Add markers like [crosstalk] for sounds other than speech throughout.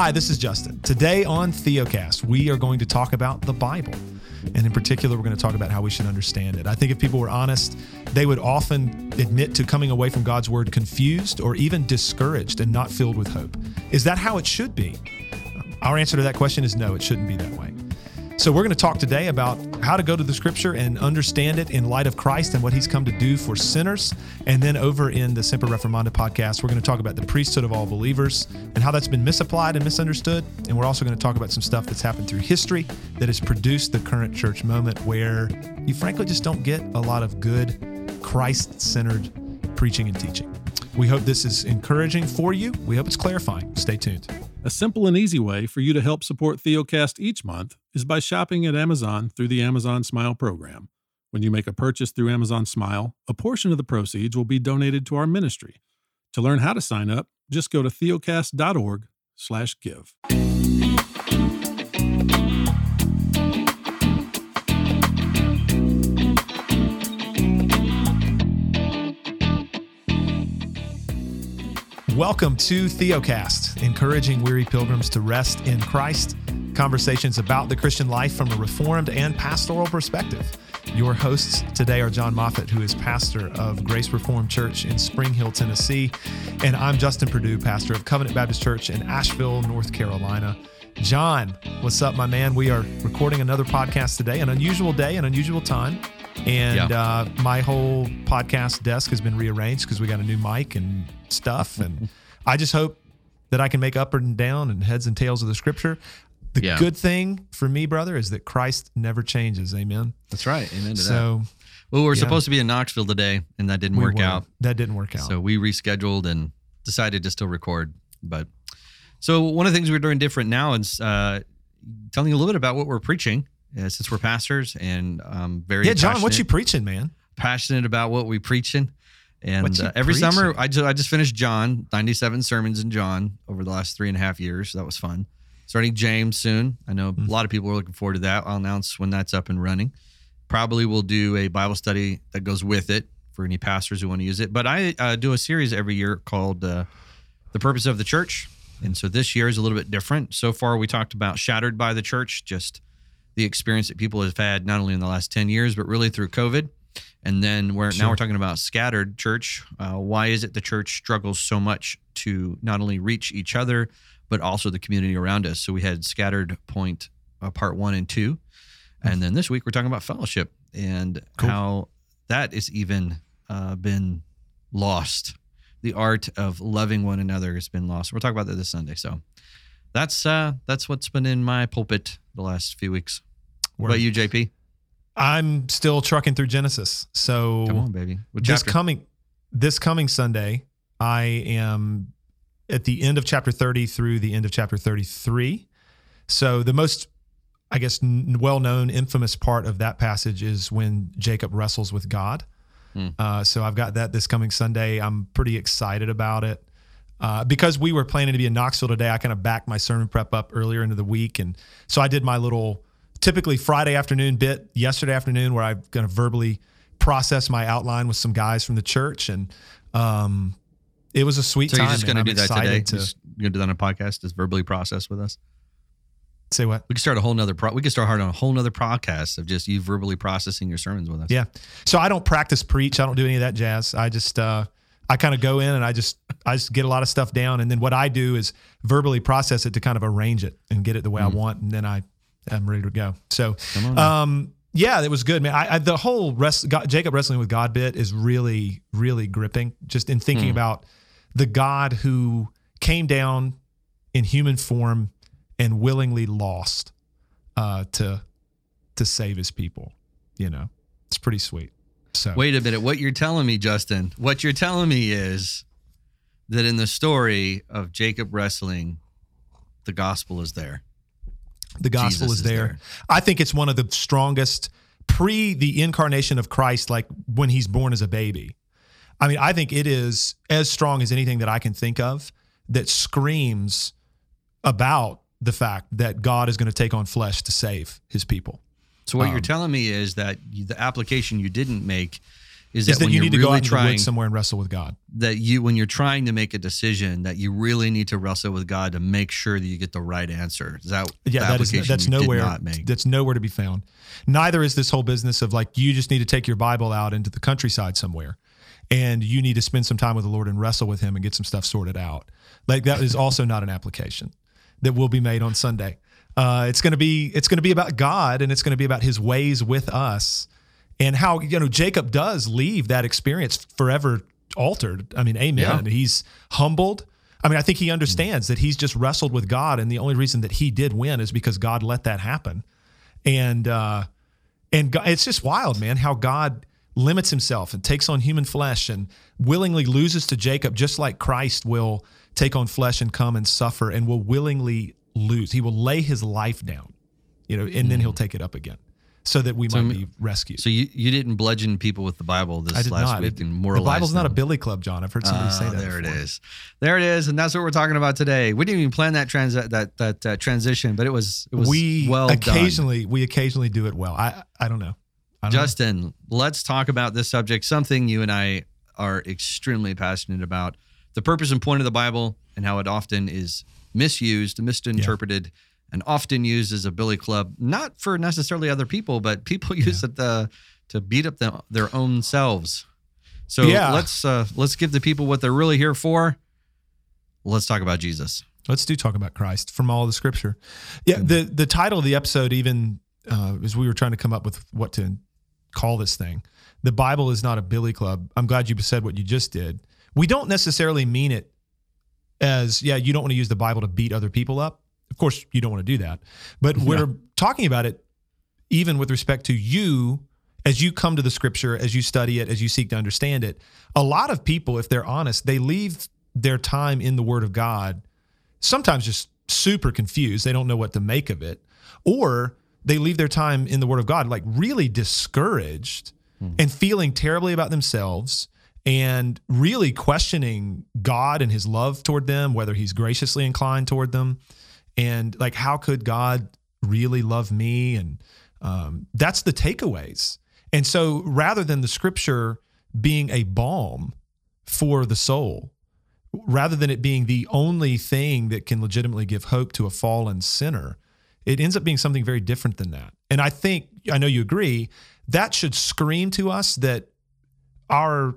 Hi, this is Justin. Today on Theocast, we are going to talk about the Bible. And in particular, we're going to talk about how we should understand it. I think if people were honest, they would often admit to coming away from God's word confused or even discouraged and not filled with hope. Is that how it should be? Our answer to that question is no, it shouldn't be that way. So, we're going to talk today about how to go to the scripture and understand it in light of Christ and what he's come to do for sinners. And then over in the Semper Reformanda podcast, we're going to talk about the priesthood of all believers and how that's been misapplied and misunderstood. And we're also going to talk about some stuff that's happened through history that has produced the current church moment where you frankly just don't get a lot of good Christ centered preaching and teaching. We hope this is encouraging for you. We hope it's clarifying. Stay tuned. A simple and easy way for you to help support Theocast each month is by shopping at Amazon through the Amazon Smile program. When you make a purchase through Amazon Smile, a portion of the proceeds will be donated to our ministry. To learn how to sign up, just go to theocast.org/give. Welcome to Theocast, encouraging weary pilgrims to rest in Christ. Conversations about the Christian life from a reformed and pastoral perspective. Your hosts today are Jon Moffitt, who is pastor of Grace Reformed Church in Spring Hill, Tennessee, and I'm Justin Perdue, pastor of Covenant Baptist Church in Asheville, North Carolina. John, what's up, my man? We are recording another podcast today, an unusual day, an unusual time. And Yeah. uh, my whole podcast desk has been rearranged because we got a new mic and stuff. And I just hope that I can make up and down and heads and tails of the scripture. The Yeah. good thing for me, brother, is that Christ never changes. Amen. That's right. Amen to that. So Well, we are yeah. supposed to be in Knoxville today, and that didn't we work were- out. That didn't work out. So we rescheduled and decided to still record. But so one of the things we're doing different now is uh, telling you a little bit about what we're preaching, uh, since we're pastors and um, very yeah, John, what you preaching, man? passionate about what we preaching. And uh, every preaching? summer, I just, I just finished John, 97 sermons in John over the last three and a half years. So That was fun. Starting James soon. I know Mm. a lot of people are looking forward to that. I'll announce when that's up and running. Probably will do a Bible study that goes with it for any pastors who want to use it. But I uh, do a series every year called uh, The Purpose of the Church. And so this year is a little bit different. So far, we talked about Shattered by the Church, just the experience that people have had not only in the last 10 years, but really through COVID. And then we're Sure. now we're talking about scattered church. Uh, why is it the church struggles so much to not only reach each other, but also the community around us? So we had scattered point uh, part one and two, and then this week we're talking about fellowship and Cool. how that is even uh, been lost. The art of loving one another has been lost. We'll talk about that this Sunday. So that's uh, that's what's been in my pulpit the last few weeks. What Word. about you, JP? I'm still trucking through Genesis. So Come on, baby. What this chapter? coming this coming Sunday, I am at the end of chapter 30 through the end of chapter 33. So the most I guess n- well-known infamous part of that passage is when Jacob wrestles with God. Hmm. Uh, so I've got that this coming Sunday. I'm pretty excited about it. Uh, because we were planning to be in Knoxville today, I kind of backed my sermon prep up earlier into the week. And so I did my little typically Friday afternoon bit yesterday afternoon where I'm going to verbally process my outline with some guys from the church. And um, it was a sweet so time. you're just going to do that today? You're To, just going to do that on a podcast? Just verbally process with us? say what? We could start a whole nother. Pro- we could start hard on a whole nother podcast of just you verbally processing your sermons with us. Yeah. So I don't practice preach. I don't do any of that jazz. I just uh I kind of go in and I just I just get a lot of stuff down and then what I do is verbally process it to kind of arrange it and get it the way I want and then I am ready to go. So Come on. now. um yeah, it was good, man. I, I the whole rest, God, Jacob wrestling with God bit is really, really gripping. Just in thinking Hmm. about the God who came down in human form and willingly lost uh, to to save his people. You know, it's pretty sweet. So Wait a minute. What you're telling me, Justin? What you're telling me is that in the story of Jacob wrestling, the gospel is there. The gospel is is there. there. I think it's one of the strongest pre the incarnation of Christ, like when he's born as a baby. I mean, I think it is as strong as anything that I can think of that screams about the fact that God is going to take on flesh to save his people. So what Um, you're telling me is that the application you didn't make is Is that, that you need to really go out trying somewhere and wrestle with God. that you when you're trying to make a decision that you really need to wrestle with God to make sure that you get the right answer. Is that Yeah, that is that's nowhere that's nowhere to be found. Neither is this whole business of like you just need to take your Bible out into the countryside somewhere, and you need to spend some time with the Lord and wrestle with Him and get some stuff sorted out. Like that is also not an application that will be made on Sunday. Uh, it's going to be it's going to be about God and it's going to be about His ways with us and how you know Jacob does leave that experience forever altered. I mean, Amen. He's humbled. I mean, I think he understands that he's just wrestled with God, and the only reason that he did win is because God let that happen. And uh, and God, it's just wild, man, how God limits himself and takes on human flesh and willingly loses to Jacob, just like Christ will take on flesh and come and suffer and will willingly lose. He will lay his life down, you know, and then he'll take it up again, so that we So, might be rescued. so you, you didn't bludgeon people with the Bible this I did last not. week It- and the Bible's not a billy club, John. I've heard somebody say Ah, that. There it before. is. There it is, and that's what we're talking about today. We didn't even plan that trans that that uh, transition, but it was it was we well done. occasionally we occasionally do it well. I I don't know. I don't know. Justin, let's talk about this subject, something you and I are extremely passionate about the purpose and point of the Bible and how it often is misused, misinterpreted, and often used as a billy club, not for necessarily other people, but people [laughs] use it to, to beat up them, their own selves. So Yeah. let's uh, let's give the people what they're really here for. Let's talk about Jesus. Let's do talk about Christ from all the Scripture. Yeah, the the title of the episode even uh, as we were trying to come up with what to call this thing. The Bible is not a billy club. I'm glad you said what you just did. We don't necessarily mean it as yeah, you don't want to use the Bible to beat other people up. Of course, you don't want to do that. But we're talking about it even with respect to you as you come to the scripture, as you study it, as you seek to understand it. A lot of people, if they're honest, they leave their time in the Word of God sometimes just super confused. They don't know what to make of it. Or they leave their time in the Word of God like really discouraged hmm. and feeling terribly about themselves and really questioning God and his love toward them, whether he's graciously inclined toward them. And like, how could God really love me? And um, that's the takeaways. And so rather than the scripture being a balm for the soul, rather than it being the only thing that can legitimately give hope to a fallen sinner, it ends up being something very different than that. And I think, I know you agree, that should scream to us that our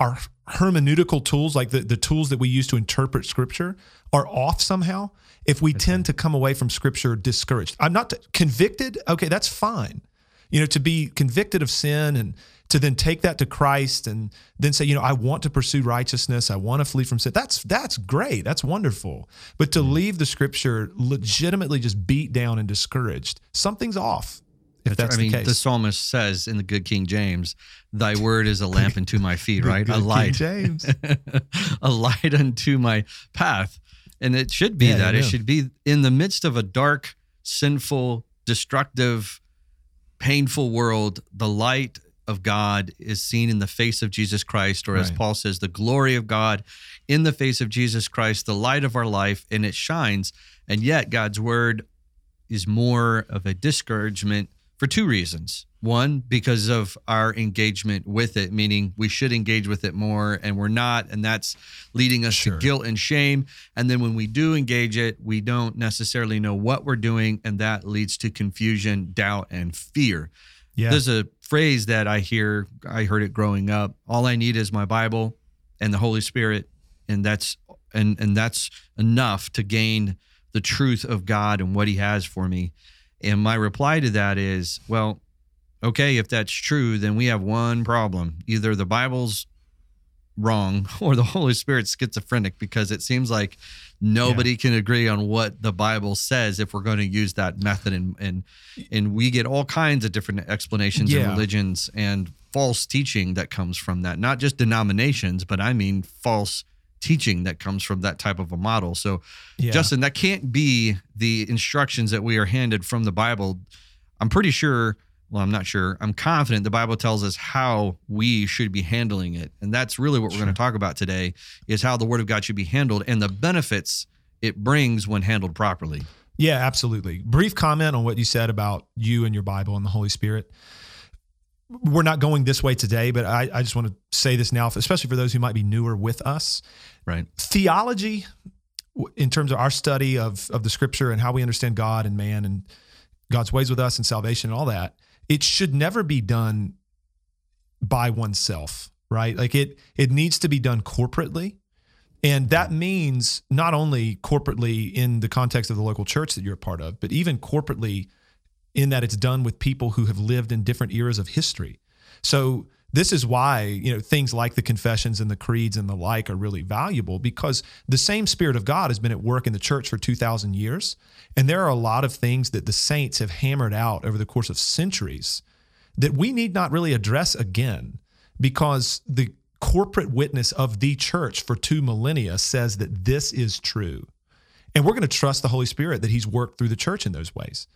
our hermeneutical tools, like the, the tools that we use to interpret scripture, are off somehow if we tend to come away from scripture discouraged. I'm not convicted, okay, that's fine. You know, to be convicted of sin and to then take that to Christ and then say, you know, I want to pursue righteousness, I want to flee from sin. That's that's great. That's wonderful. But to leave the scripture legitimately just beat down and discouraged, something's off. If that's I mean, the the, psalmist says in the Good King James, "Thy [laughs] word is a lamp unto my feet." Right, good a King light, James. [laughs] a light unto my path, and it should be Yeah, that. It should be in the midst of a dark, sinful, destructive, painful world. The light of God is seen in the face of Jesus Christ, or as Right. Paul says, the glory of God in the face of Jesus Christ, the light of our life, and it shines. And yet, God's word is more of a discouragement for two reasons. One, because of our engagement with it, meaning we should engage with it more and we're not. And that's leading us Sure. to guilt and shame. And then when we do engage it, we don't necessarily know what we're doing. And that leads to confusion, doubt, and fear. yeah. There's a phrase that I hear, I heard it growing up. All I need is my Bible and the Holy Spirit. And that's and and that's enough to gain the truth of God and what he has for me. And my reply to that is, well, okay, if that's true, then we have one problem. Either the Bible's wrong [laughs] or the Holy Spirit's schizophrenic because it seems like nobody can agree on what the Bible says if we're going to use that method and and and we get all kinds of different explanations Yeah. and religions and false teaching that comes from that. Not just denominations, but I mean false teaching that comes from that type of a model. So yeah. Justin, that can't be the instructions that we are handed from the Bible. I'm pretty sure, well, I'm not sure, I'm confident the Bible tells us how we should be handling it. And that's really what we're going to talk about today is how the word of God should be handled and the benefits it brings when handled properly. Yeah, absolutely. Brief comment on what you said about you and your Bible and the Holy Spirit. we're not going this way today, but I, I just want to say this now, especially for those who might be newer with us. Right. Theology, in terms of our study of of the Scripture and how we understand God and man and God's ways with us and salvation and all that, it should never be done by oneself, right? Like it it needs to be done corporately. And that means not only corporately in the context of the local church that you're a part of, but even corporately in that it's done with people who have lived in different eras of history. So this is why you know things like the confessions and the creeds and the like are really valuable because the same spirit of god has been at work in the church for 2000 years and there are a lot of things that the saints have hammered out over the course of centuries that we need not really address again because the corporate witness of the church for two millennia says that this is true and we're going to trust the Holy Spirit that He's worked through the church in those ways.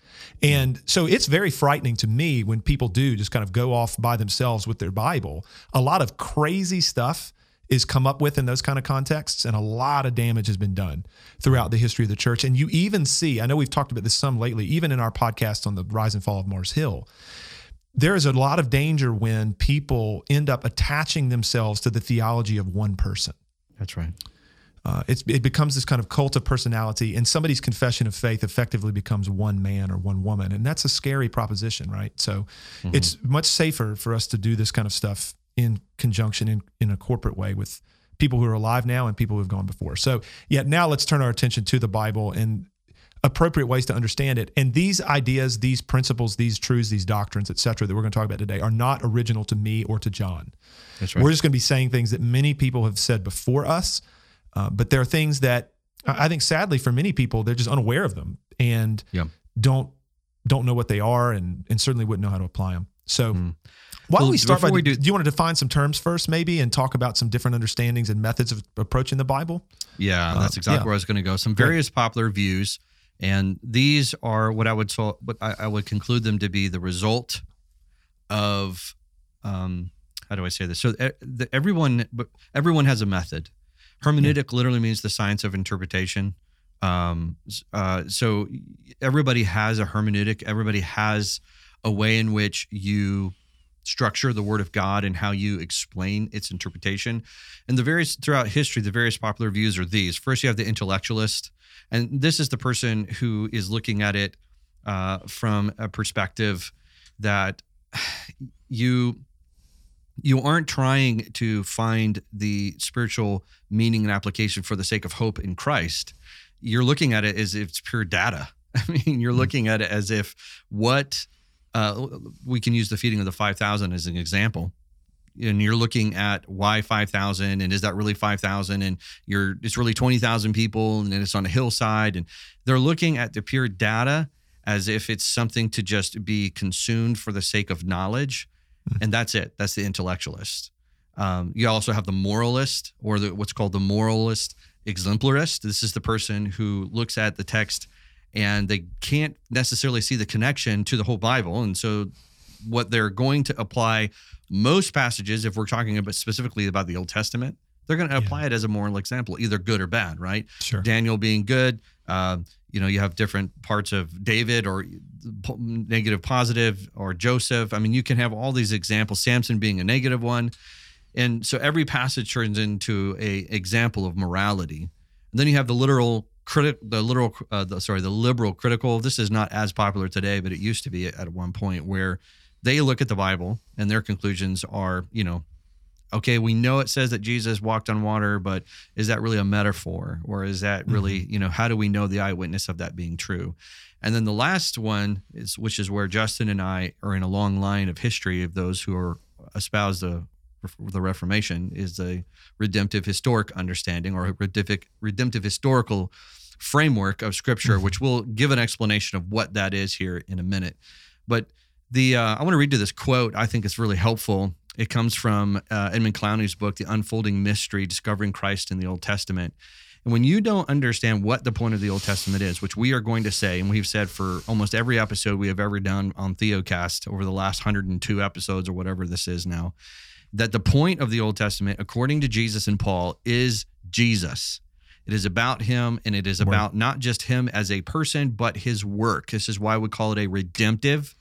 And so it's very frightening to me when people do just kind of go off by themselves with their Bible. A lot of crazy stuff is come up with in those kind of contexts, and a lot of damage has been done throughout the history of the church. And you even see, I know we've talked about this some lately, even in our podcast on the rise and fall of Mars Hill. There is a lot of danger when people end up attaching themselves to the theology of one person. That's right uh, it becomes this kind of cult of personality, and somebody's confession of faith effectively becomes one man or one woman, and that's a scary proposition, right? So, mm-hmm. it's much safer for us to do this kind of stuff in conjunction in in a corporate way with people who are alive now and people who have gone before. So, yeah, now let's turn our attention to the Bible and appropriate ways to understand it. And these ideas, these principles, these truths, these doctrines, et cetera, that we're going to talk about today are not original to me or to John. That's right. We're just going to be saying things that many people have said before us uh, but there are things that I think, sadly, for many people, they're just unaware of them and yeah. don't don't know what they are, and and certainly wouldn't know how to apply them. So. Mm. Why don't we start by? We do, do you want to define some terms first, maybe, and talk about some different understandings and methods of approaching the Bible? Yeah, that's uh, exactly uh, yeah. where I was going to go. Some various popular views, and these are what I would so what I, I would conclude them to be the result of, um, how do I say this? So the, everyone, everyone has a method, Hermeneutic literally means the science of interpretation. Um, uh, so everybody has a hermeneutic. Everybody has a way in which you structure the Word of God and how you explain its interpretation. And the various throughout history, the various popular views are these. First, you have the intellectualist, and this is the person who is looking at it uh, from a perspective that [sighs] you you aren't trying to find the spiritual meaning and application for the sake of hope in Christ. You're looking at it as if it's pure data. [laughs] I mean, you're hmm. looking at it as if what uh, we can use the feeding of the 5,000 as an example. And you're looking at why 5,000 and is that really 5,000? And you're it's really 20,000 people and it's on a hillside. And they're looking at the pure data as if it's something to just be consumed for the sake of knowledge and that's it. That's the intellectualist. Um, you also have the moralist, or the, what's called the moralist exemplarist. This is the person who looks at the text and they can't necessarily see the connection to the whole Bible, and so what they're going to apply most passages, if we're talking about specifically about the Old Testament, they're going to apply yeah. it as a moral example, either good or bad, right? Sure. Daniel being good, uh, you know, you have different parts of David or negative, positive, or Joseph. I mean, you can have all these examples. Samson being a negative one, and so every passage turns into a example of morality. And then you have the literal critic, the literal, uh, the, sorry, the liberal critical. This is not as popular today, but it used to be at one point where they look at the Bible and their conclusions are, you know, okay, we know it says that Jesus walked on water, but is that really a metaphor? Or is that really, mm-hmm. you know, how do we know the eyewitness of that being true? And then the last one is, which is where Justin and I are in a long line of history of those who are espouse the the Reformation, is the redemptive historic understanding or redemptive, redemptive historical framework of Scripture, mm-hmm. which we'll give an explanation of what that is here in a minute. But the uh, I want to read you this quote. I think it's really helpful it comes from uh, Edmund Clowney's book, The Unfolding Mystery Discovering Christ in the Old Testament. And when you don't understand what the point of the Old Testament is, which we are going to say, and we've said for almost every episode we have ever done on Theocast over the last 102 episodes or whatever this is now, that the point of the Old Testament, according to Jesus and Paul, is Jesus. It is about him and it is about not just him as a person, but his work. This is why we call it a redemptive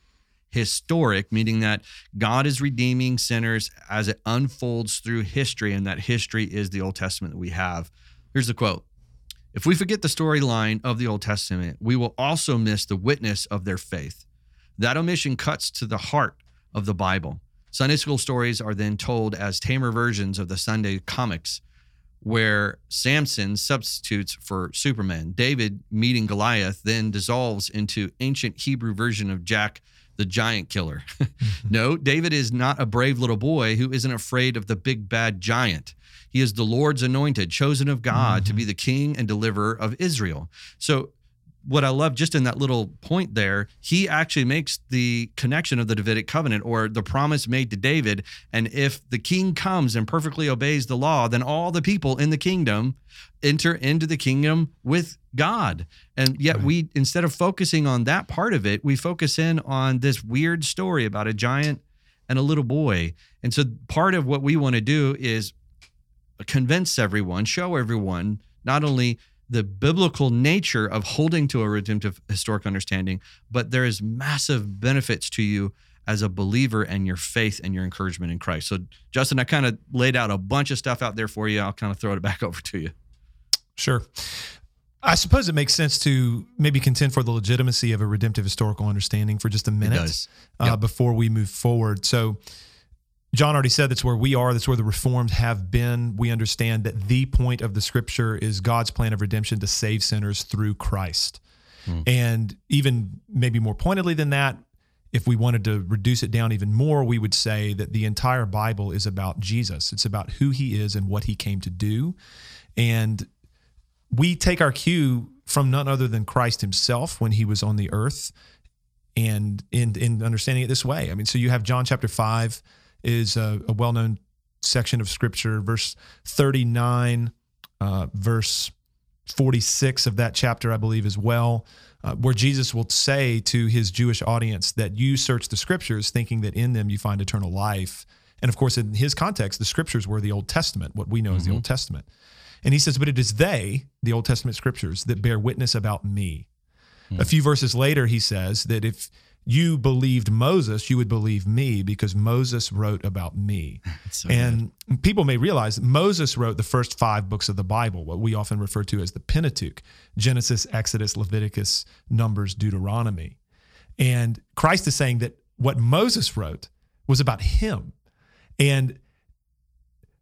historic, meaning that God is redeeming sinners as it unfolds through history, and that history is the Old Testament that we have. Here's the quote If we forget the storyline of the Old Testament, we will also miss the witness of their faith. That omission cuts to the heart of the Bible. Sunday school stories are then told as tamer versions of the Sunday comics, where Samson substitutes for Superman. David meeting Goliath then dissolves into ancient Hebrew version of Jack the giant killer. [laughs] Mm-hmm. no, David is not a brave little boy who isn't afraid of the big bad giant. He is the Lord's anointed, chosen of God to mm-hmm. be the king and deliverer of Israel. So what I love just in that little point there, he actually makes the connection of the Davidic covenant or the promise made to David. And if the king comes and perfectly obeys the law, then all the people in the kingdom enter into the kingdom with God. And yet, Right. we, instead of focusing on that part of it, we focus in on this weird story about a giant and a little boy. And so, part of what we want to do is convince everyone, show everyone not only the biblical nature of holding to a redemptive historic understanding, but there is massive benefits to you as a believer and your faith and your encouragement in Christ. So, Justin, I kind of laid out a bunch of stuff out there for you. I'll kind of throw it back [laughs] over to you. Sure. I suppose it makes sense to maybe contend for the legitimacy of a redemptive historical understanding for just a minute does. uh, before we move forward. So, John already said that's where we are. That's where the Reformed have been. We understand that the point of the Scripture is God's plan of redemption to save sinners through Christ. Hmm. And even maybe more pointedly than that, if we wanted to reduce it down even more, we would say that the entire Bible is about Jesus. It's about who he is and what he came to do. And we take our cue from none other than Christ himself when he was on the earth and in in understanding it this way. I mean, so you have John chapter 5 is a, a well-known section of scripture, verse 39, uh, verse 46 of that chapter, I believe, as well, uh, where Jesus will say to his Jewish audience that you search the scriptures thinking that in them you find eternal life. And of course, in his context, the scriptures were the Old Testament, what we know as the Old Testament. And he says, But it is they, the Old Testament scriptures, that bear witness about me. A few verses later, he says that if you believed Moses, you would believe me because Moses wrote about me. [laughs] So and people may realize Moses wrote the first five books of the Bible, what we often refer to as the Pentateuch Genesis, Exodus, Leviticus, Numbers, Deuteronomy. And Christ is saying that what Moses wrote was about him. And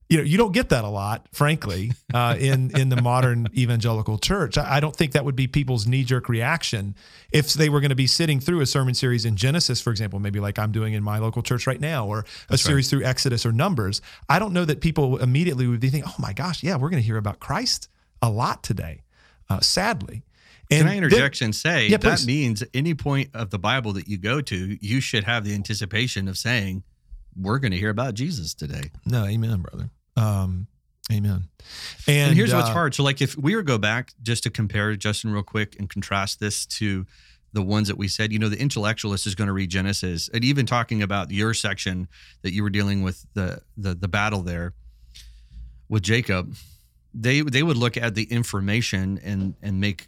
you know, you don't get that a lot, frankly, uh, in in the modern evangelical church. I, I don't think that would be people's knee jerk reaction if they were going to be sitting through a sermon series in Genesis, for example, maybe like I'm doing in my local church right now, or a series through Exodus or Numbers. I don't know that people immediately would be thinking, "Oh my gosh, yeah, we're going to hear about Christ a lot today." Uh, sadly, and Can I then- interject and say Yeah, that means any point of the Bible that you go to, you should have the anticipation of saying, "We're going to hear about Jesus today." no, amen, brother. Um, amen. And, And, here's what's uh, hard. So, like, if we were to go back just to compare Justin real quick and contrast this to the ones that we said, you know, the intellectualist is going to read Genesis, and even talking about your section that you were dealing with the the the battle there with Jacob, they they would look at the information and and make.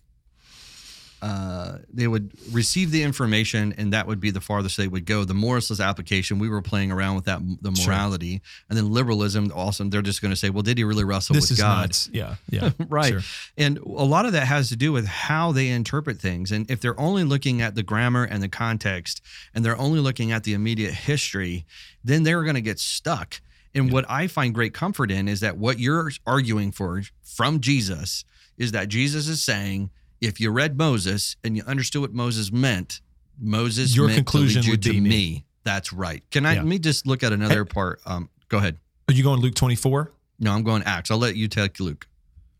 Uh, they would receive the information, and that would be the farthest they would go. The moralist application, we were playing around with that, the Sure. morality, and then liberalism. Also, they're just going to say, "Well, did he really wrestle This with is God?" nuts. Yeah, [laughs] yeah, right. sure. And a lot of that has to do with how they interpret things. And if they're only looking at the grammar and the context and they're only looking at the immediate history, then they're going to get stuck. And what I find great comfort in is that what you're arguing for from Jesus is that Jesus is saying, if you read Moses and you understood what Moses meant, Moses Your meant to lead conclusion you would to be me. me. That's right. Can I Yeah. let me just look at another part? Um, go ahead. Are you going Luke 24? No, I'm going Acts. I'll let you take Luke.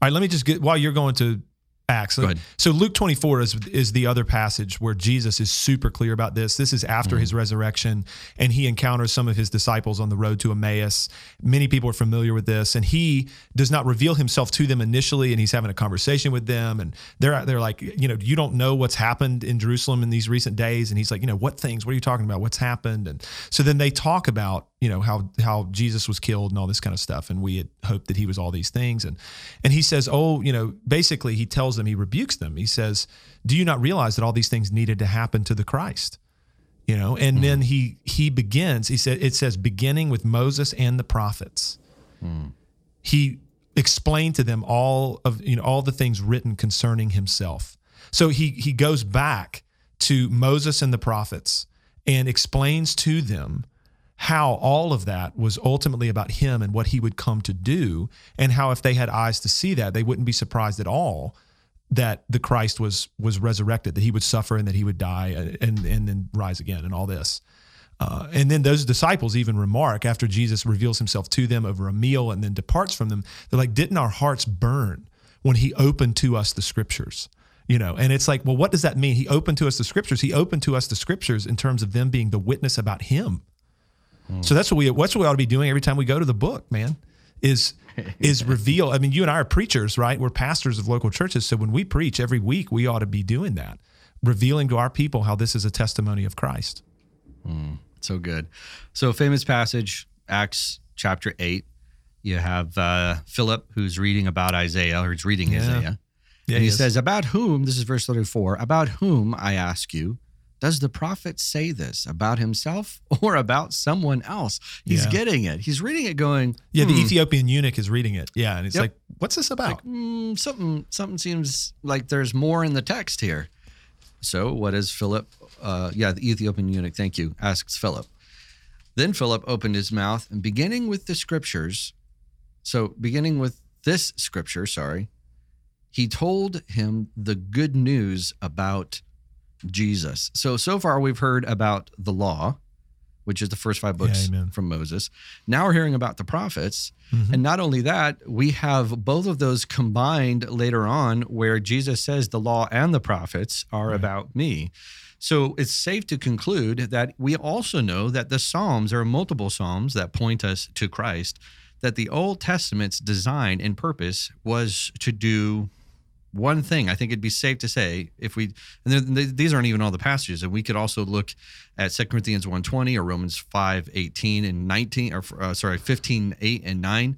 All right, let me just get while you're going to Ahead. So Luke 24 is is the other passage where Jesus is super clear about this. This is after Mm-hmm. his resurrection and he encounters some of his disciples on the road to Emmaus. Many people are familiar with this and he does not reveal himself to them initially and he's having a conversation with them and they're they're like, you know, you don't know what's happened in Jerusalem in these recent days and he's like, you know, what things? What are you talking about? What's happened? And so then they talk about you know how how Jesus was killed and all this kind of stuff and we had hoped that he was all these things and and he says oh you know basically he tells them he rebukes them he says do you not realize that all these things needed to happen to the Christ you know, and hmm. then he he begins. He said it says beginning with Moses and the prophets. Hmm. He explained to them all of you know all the things written concerning himself. So he he goes back to Moses and the prophets and explains to them how all of that was ultimately about him and what he would come to do and how if they had eyes to see that they wouldn't be surprised at all that the Christ was was resurrected that he would suffer and that he would die uh, and and then rise again and all this. Uh, and then those disciples even remark after Jesus reveals himself to them over a meal and then departs from them they're like didn't our hearts burn when he opened to us the scriptures? You know and it's like well what does that mean? He opened to us the scriptures. He opened to us the scriptures in terms of them being the witness about him so that's what we that's what we ought to be doing every time we go to the book, man. Is is [laughs] reveal. I mean, you and I are preachers, right? We're pastors of local churches. So when we preach every week, we ought to be doing that, revealing to our people how this is a testimony of Christ. So good. So famous passage, Acts chapter eight. You have uh, Philip who's reading about Isaiah, or he's reading Yeah. Isaiah. Yeah, and he is. says, About whom, this is verse 34, about whom, I ask you, does the prophet say this? About himself [laughs] or about someone else? He's Yeah. getting it. He's reading it going, yeah, the "Hmm, Ethiopian eunuch is reading it. Yeah, and it's Yep. like, what's this about? like, hmm, something, something seems like there's more in the text here. So what is Philip? Uh, yeah, the Ethiopian eunuch, thank you, asks Philip. Then Philip opened his mouth and beginning with the scriptures, so beginning with this scripture, sorry, he told him the good news about Jesus. So, so far we've heard about the law, which is the first five books amen. from Moses. Now we're hearing about the prophets. Mhm. And not only that, we have both of those combined later on where Jesus says the law and the prophets are Right. about me. So it's safe to conclude that we also know that the Psalms are multiple Psalms that point us to Christ, that the Old Testament's design and purpose was to do one thing. I think it'd be safe to say if we, and then these aren't even all the passages, and we could also look at 2 Corinthians 1.20 or Romans 5, 18 and 19, or uh, sorry, 15, 8 and 9,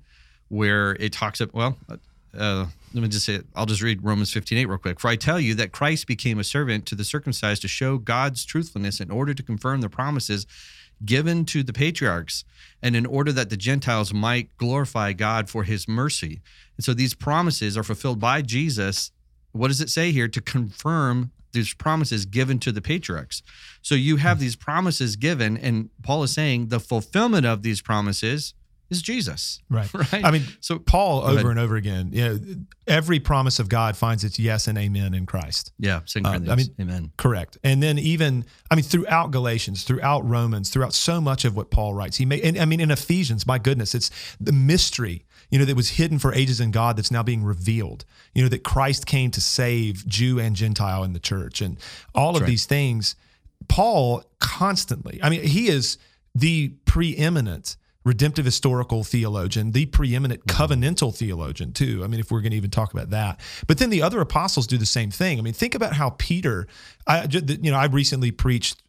where it talks about, well, uh, let me just say it. I'll just read Romans 15, 8 real quick. For I tell you that Christ became a servant to the circumcised to show God's truthfulness in order to confirm the promises given to the patriarchs and in order that the Gentiles might glorify God for his mercy. And so these promises are fulfilled by Jesus. What does it say here? To confirm these promises given to the patriarchs. So you have these promises given, and Paul is saying the fulfillment of these promises is Jesus. Right. [laughs] Right. I mean, so Paul ahead. over and over again, you know, every promise of God finds its yes and amen in Christ. yeah, Second Uh, I mean- Amen. Correct. And then even, I mean, throughout Galatians, throughout Romans, throughout so much of what Paul writes, he may, and I mean, in Ephesians, my goodness, it's the mystery, you know, that was hidden for ages in God that's now being revealed. You know, that Christ came to save Jew and Gentile in the church and all of right. these things. Paul constantly, I mean, he is the preeminent redemptive historical theologian, the preeminent mm-hmm. covenantal theologian, too. I mean, if we're going to even talk about that. But then the other apostles do the same thing. I mean, think about how Peter, I, you know, I recently preached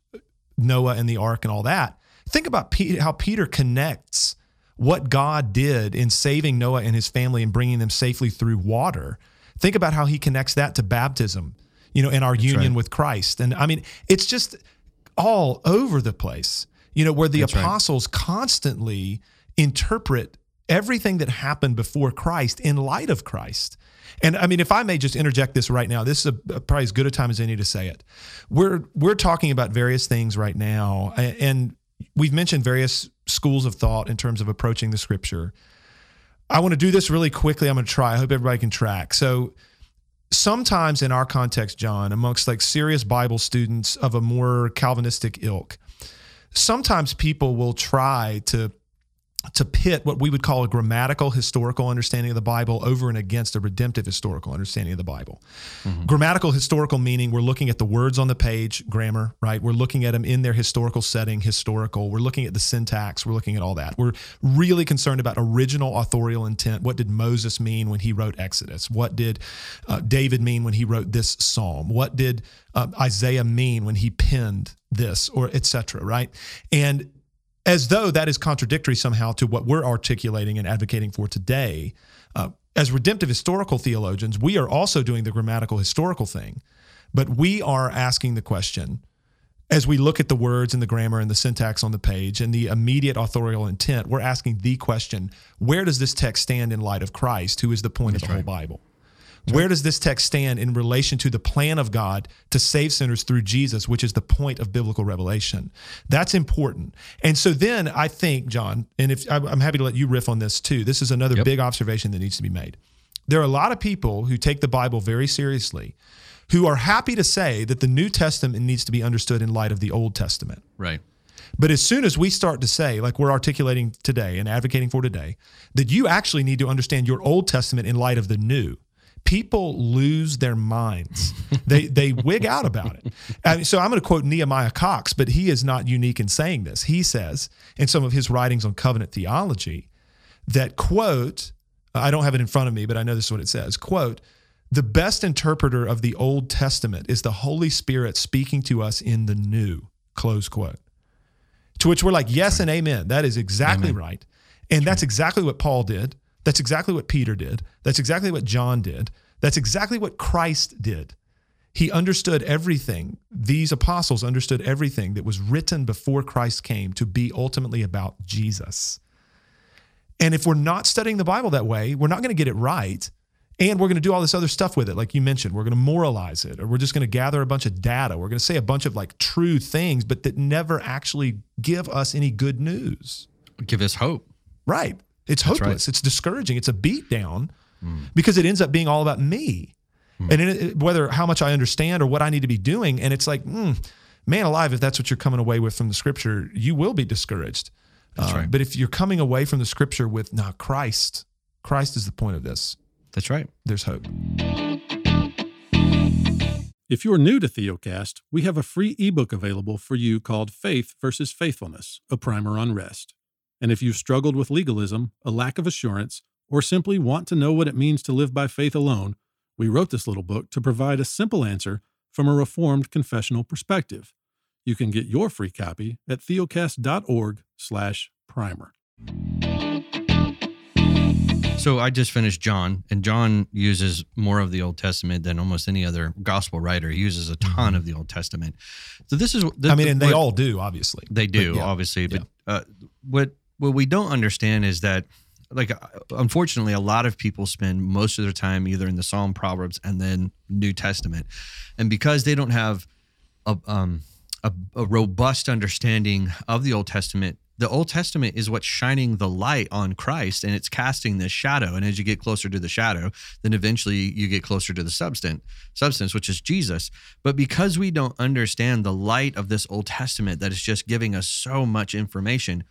Noah and the ark and all that. Think about how Peter connects what God did in saving Noah and his family and bringing them safely through water. Think about how he connects that to baptism, you know, and our union right. with Christ. And I mean, it's just all over the place, you know, where the That's right. apostles constantly interpret everything that happened before Christ in light of Christ. And I mean, if I may just interject this right now, this is a, probably as good a time as any to say it. We're we're talking about various things right now, and we've mentioned various schools of thought in terms of approaching the Scripture. I want to do this really quickly. I'm going to try. I hope everybody can track. So, sometimes in our context, John, amongst like serious Bible students of a more Calvinistic ilk, sometimes people will try to to pit what we would call a grammatical historical understanding of the Bible over and against a redemptive historical understanding of the Bible. Grammatical historical meaning we're looking at the words on the page, grammar, right? We're looking at them in their historical setting, historical. We're looking at the syntax, we're looking at all that. We're really concerned about original authorial intent. What did Moses mean when he wrote Exodus? What did uh, David mean when he wrote this psalm? What did uh, Isaiah mean when he penned this or etc., right? And as though that is contradictory somehow to what we're articulating and advocating for today. Uh, as redemptive historical theologians, we are also doing the grammatical historical thing, but we are asking the question as we look at the words and the grammar and the syntax on the page and the immediate authorial intent, we're asking the question where does this text stand in light of Christ, who is the point of the whole Bible? Where does this text stand in relation to the plan of God to save sinners through Jesus, which is the point of biblical revelation? That's important. And so then I think, John, and if I'm happy to let you riff on this too, this is another Yep. big observation that needs to be made. There are a lot of people who take the Bible very seriously who are happy to say that the New Testament needs to be understood in light of the Old Testament. Right. But as soon as we start to say, like we're articulating today and advocating for today, that you actually need to understand your Old Testament in light of the New, people lose their minds. they they wig out about it. And so I'm going to quote Nehemiah Cox, but he is not unique in saying this. He says in some of his writings on covenant theology that quote, I don't have it in front of me, but I know this is what it says. Quote, the best interpreter of the Old Testament is the Holy Spirit speaking to us in the new. Close quote. To which we're like, yes and amen. That is exactly Amen. right. And that's exactly what Paul did. That's exactly what Peter did. That's exactly what John did. That's exactly what Christ did. He understood everything. These apostles understood everything that was written before Christ came to be ultimately about Jesus. And if we're not studying the Bible that way, we're not going to get it right. And we're going to do all this other stuff with it. Like you mentioned, we're going to moralize it, or we're just going to gather a bunch of data. We're going to say a bunch of like true things, but that never actually give us any good news. Give us hope. Right. It's That's hopeless. right. It's discouraging. It's a beatdown because it ends up being all about me. And it, it- whether how much I understand or what I need to be doing. And it's like, mm, man alive, if that's what you're coming away with from the scripture, you will be discouraged. That's Uh, right. But if you're coming away from the scripture with, nah, Christ, Christ is the point of this, That's right. there's hope. If you're new to Theocast, we have a free ebook available for you called Faith versus Faithfulness, a primer on rest. And if you've struggled with legalism, a lack of assurance, or simply want to know what it means to live by faith alone, we wrote this little book to provide a simple answer from a reformed confessional perspective. You can get your free copy at theocast.org/primer. So I just finished John, and John uses more of the Old Testament than almost any other gospel writer. He uses a ton of the Old Testament. So this is, I mean, and they what- all do, obviously. They do, But yeah, obviously, but uh, what what we don't understand is that, like, unfortunately, a lot of people spend most of their time either in the Psalm, Proverbs, and then New Testament, and because they don't have a um a, a robust understanding of the Old Testament. The Old Testament is what's shining the light on Christ and it's casting this shadow. And as you get closer to the shadow, then eventually you get closer to the substance, substance, which is Jesus. But because we don't understand the light of this Old Testament that is just giving us so much information,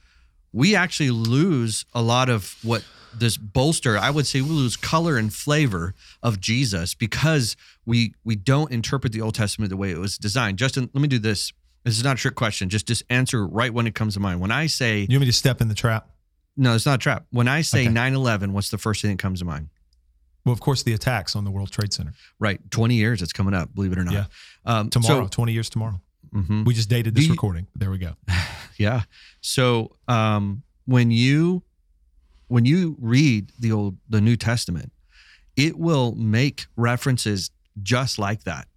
we actually lose a lot of what this bolster i would say we lose color and flavor of jesus because we we don't interpret the old testament the way it was designed justin let me do this this is not a trick question just just answer right when it comes to mind when i say You want me to step in the trap? no it's not a trap when i say Okay. 9-11 what's the first thing that comes to mind Well, of course, the attacks on the World Trade Center right 20 years it's coming up believe it or not Yeah. um, tomorrow, so, 20 years tomorrow. mhm. We just dated this you- recording. There we go. [laughs] Yeah. So um, when you when you read the old the New Testament, it will make references just like that.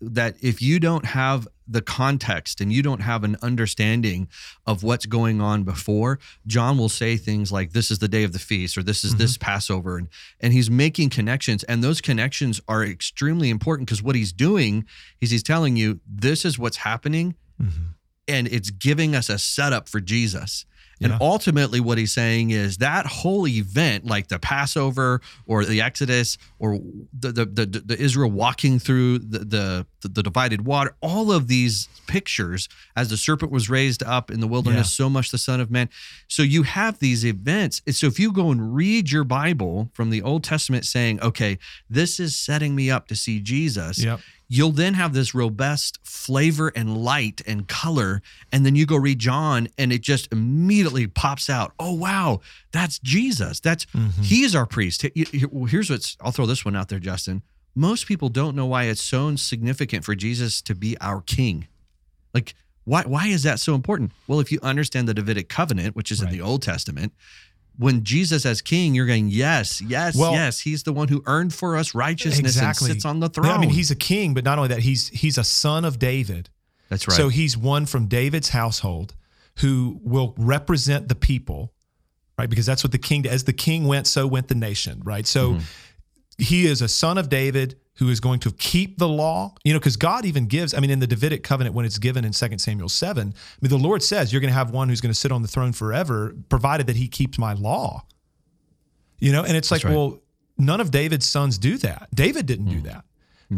That if you don't have the context and you don't have an understanding of what's going on before, John will say things like this is the day of the feast or this is this Passover and and he's making connections and those connections are extremely important because what he's doing is he's telling you this is what's happening Mhm. And it's giving us a setup for Jesus. And Yeah. ultimately, what he's saying is that whole event, like the Passover or the Exodus or the the, the, the Israel walking through the, the the divided water, all of these pictures as the serpent was raised up in the wilderness, so much the Son of Man. So you have these events. So if you go and read your Bible from the Old Testament, saying, "Okay, this is setting me up to see Jesus," Yep. you'll then have this robust flavor and light and color and then you go read john and it just immediately pops out oh wow that's jesus that's Mhm. he's our priest He- he- here's what's i'll throw this one out there justin most people don't know why it's so significant for jesus to be our king like why, why is that so important well if you understand the davidic covenant which is Right. in the old testament when jesus as king you're going yes yes Well- yes he's the one who earned for us righteousness Exactly. and sits on the Yeah, throne I mean, he's a king, but not only that, he's he's a son of David. That's right. So he's one from David's household who will represent the people, right? Because that's what the king, as the king went, so went the nation, right? So Mm-hmm. He is a son of David who is going to keep the law, you know, because God even gives, I mean, in the Davidic covenant, when it's given in 2 Samuel 7, I mean, the Lord says, you're going to have one who's going to sit on the throne forever, provided that he keeps my law. You know, and it's like, right. well, none of David's sons do that. David didn't do that.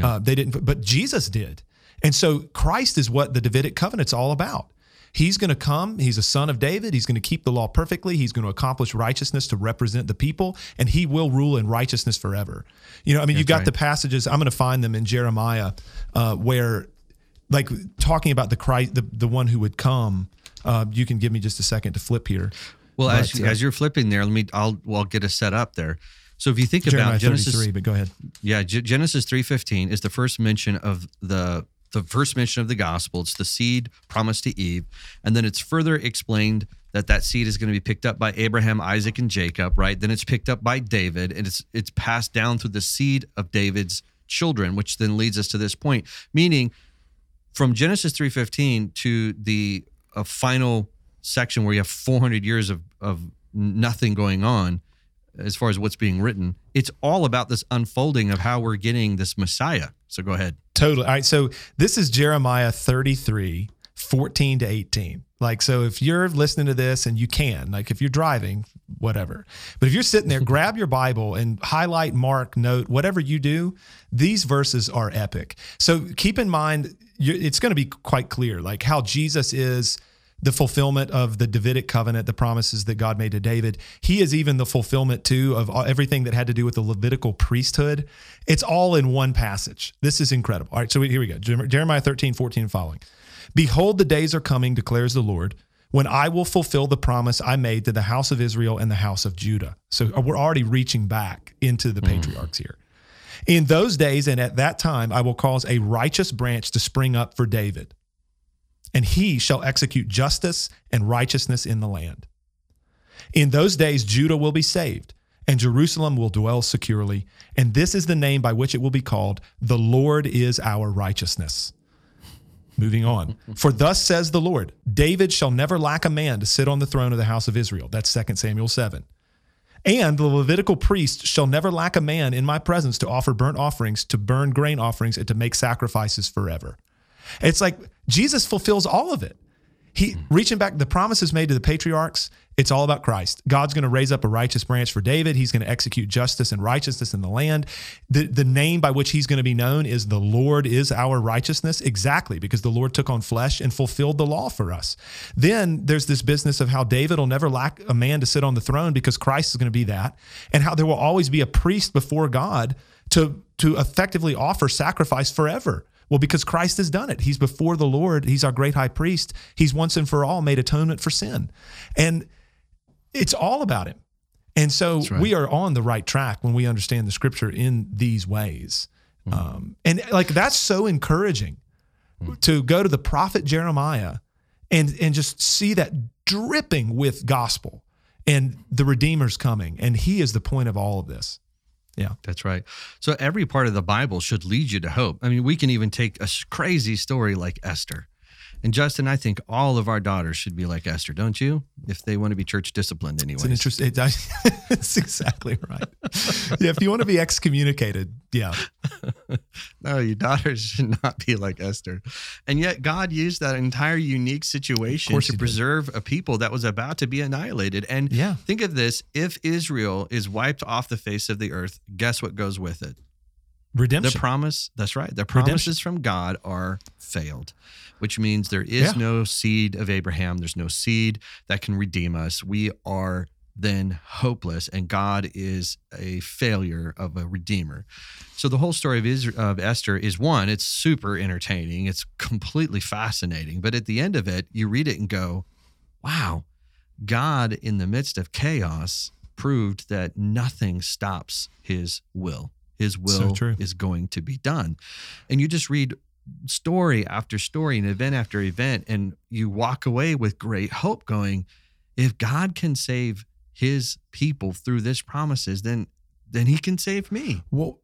Uh, they didn't, but Jesus did. And so Christ is what the Davidic covenant's all about. He's going to come. He's a son of David. He's going to keep the law perfectly. He's going to accomplish righteousness to represent the people, and he will rule in righteousness forever. You know, I mean, you've got right. the passages. I'm going to find them in Jeremiah, uh, where, like, talking about the Christ, the the one who would come. Uh, you can give me just a second to flip here. well, as, but, you- uh, as you're flipping there, let me. I'll. Well, I'll get us set up there. So if you think Jeremiah about Genesis, 33, but go ahead. Yeah, G- Genesis three fifteen is the first mention of the the first mention of the gospel. It's the seed promised to Eve, and then it's further explained that that seed is going to be picked up by Abraham, Isaac, and Jacob. Right? Then it's picked up by David, and it's it's passed down through the seed of David's children, which then leads us to this point. Meaning, from Genesis three fifteen to the uh, final section where you have four hundred years of of nothing going on as far as what's being written. It's all about this unfolding of how we're getting this Messiah. So go ahead. Totally. All right. So this is Jeremiah 33, 14 to 18. Like, so if you're listening to this and you can, like if you're driving, whatever. But if you're sitting there, [laughs] grab your Bible and highlight, mark, note, whatever you do, these verses are epic. So keep in mind, it's going to be quite clear, like how Jesus is the fulfillment of the Davidic covenant, the promises that God made to David. He is even the fulfillment too of everything that had to do with the Levitical priesthood. It's all in one passage. This is incredible. All right, so here we go. Jeremiah 13, 14 and following. Behold, the days are coming, declares the Lord, when I will fulfill the promise I made to the house of Israel and the house of Judah. So uh, we're already reaching back into the mm. patriarchs here. In those days and at that time, I will cause a righteous branch to spring up for David and he shall execute justice and righteousness in the land. In those days, Judah will be saved, and Jerusalem will dwell securely. And this is the name by which it will be called The Lord is our righteousness. Moving on. [laughs] For thus says the Lord David shall never lack a man to sit on the throne of the house of Israel. That's 2 Samuel 7. And the Levitical priest shall never lack a man in my presence to offer burnt offerings, to burn grain offerings, and to make sacrifices forever. It's like Jesus fulfills all of it. He reaching back the promises made to the patriarchs, it's all about Christ. God's going to raise up a righteous branch for David. He's going to execute justice and righteousness in the land. The the name by which he's going to be known is the Lord is our righteousness exactly because the Lord took on flesh and fulfilled the law for us. Then there's this business of how David will never lack a man to sit on the throne because Christ is going to be that and how there will always be a priest before God to to effectively offer sacrifice forever. Well, because Christ has done it. He's before the Lord. He's our great high priest. He's once and for all made atonement for sin. And it's all about him. And so right. we are on the right track when we understand the scripture in these ways. Um, and like that's so encouraging to go to the prophet Jeremiah and and just see that dripping with gospel and the Redeemer's coming. And he is the point of all of this. Yeah. That's right. So every part of the Bible should lead you to hope. I mean, we can even take a crazy story like Esther. And Justin, I think all of our daughters should be like Esther, don't you? If they want to be church disciplined anyway. It's an interesting. It, [laughs] it's exactly right. [laughs] yeah, if you want to be excommunicated, yeah, [laughs] No, your daughters should not be like Esther. And yet, God used that entire unique situation to he did. preserve a people that was about to be annihilated. And Yeah. think of this if Israel is wiped off the face of the earth, guess what goes with it? Redemption. The promise, that's right. The promises from God are failed, which means there is Yeah. no seed of Abraham. There's no seed that can redeem us. We are then hopeless, and God is a failure of a redeemer. So the whole story of, Isra- of Esther is one, it's super entertaining, it's completely fascinating. But at the end of it, you read it and go, wow, God in the midst of chaos proved that nothing stops his will. His will true. is going to be done. And you just read story after story and event after event, and you walk away with great hope going, if God can save his people through this promises, then then he can save me. Well,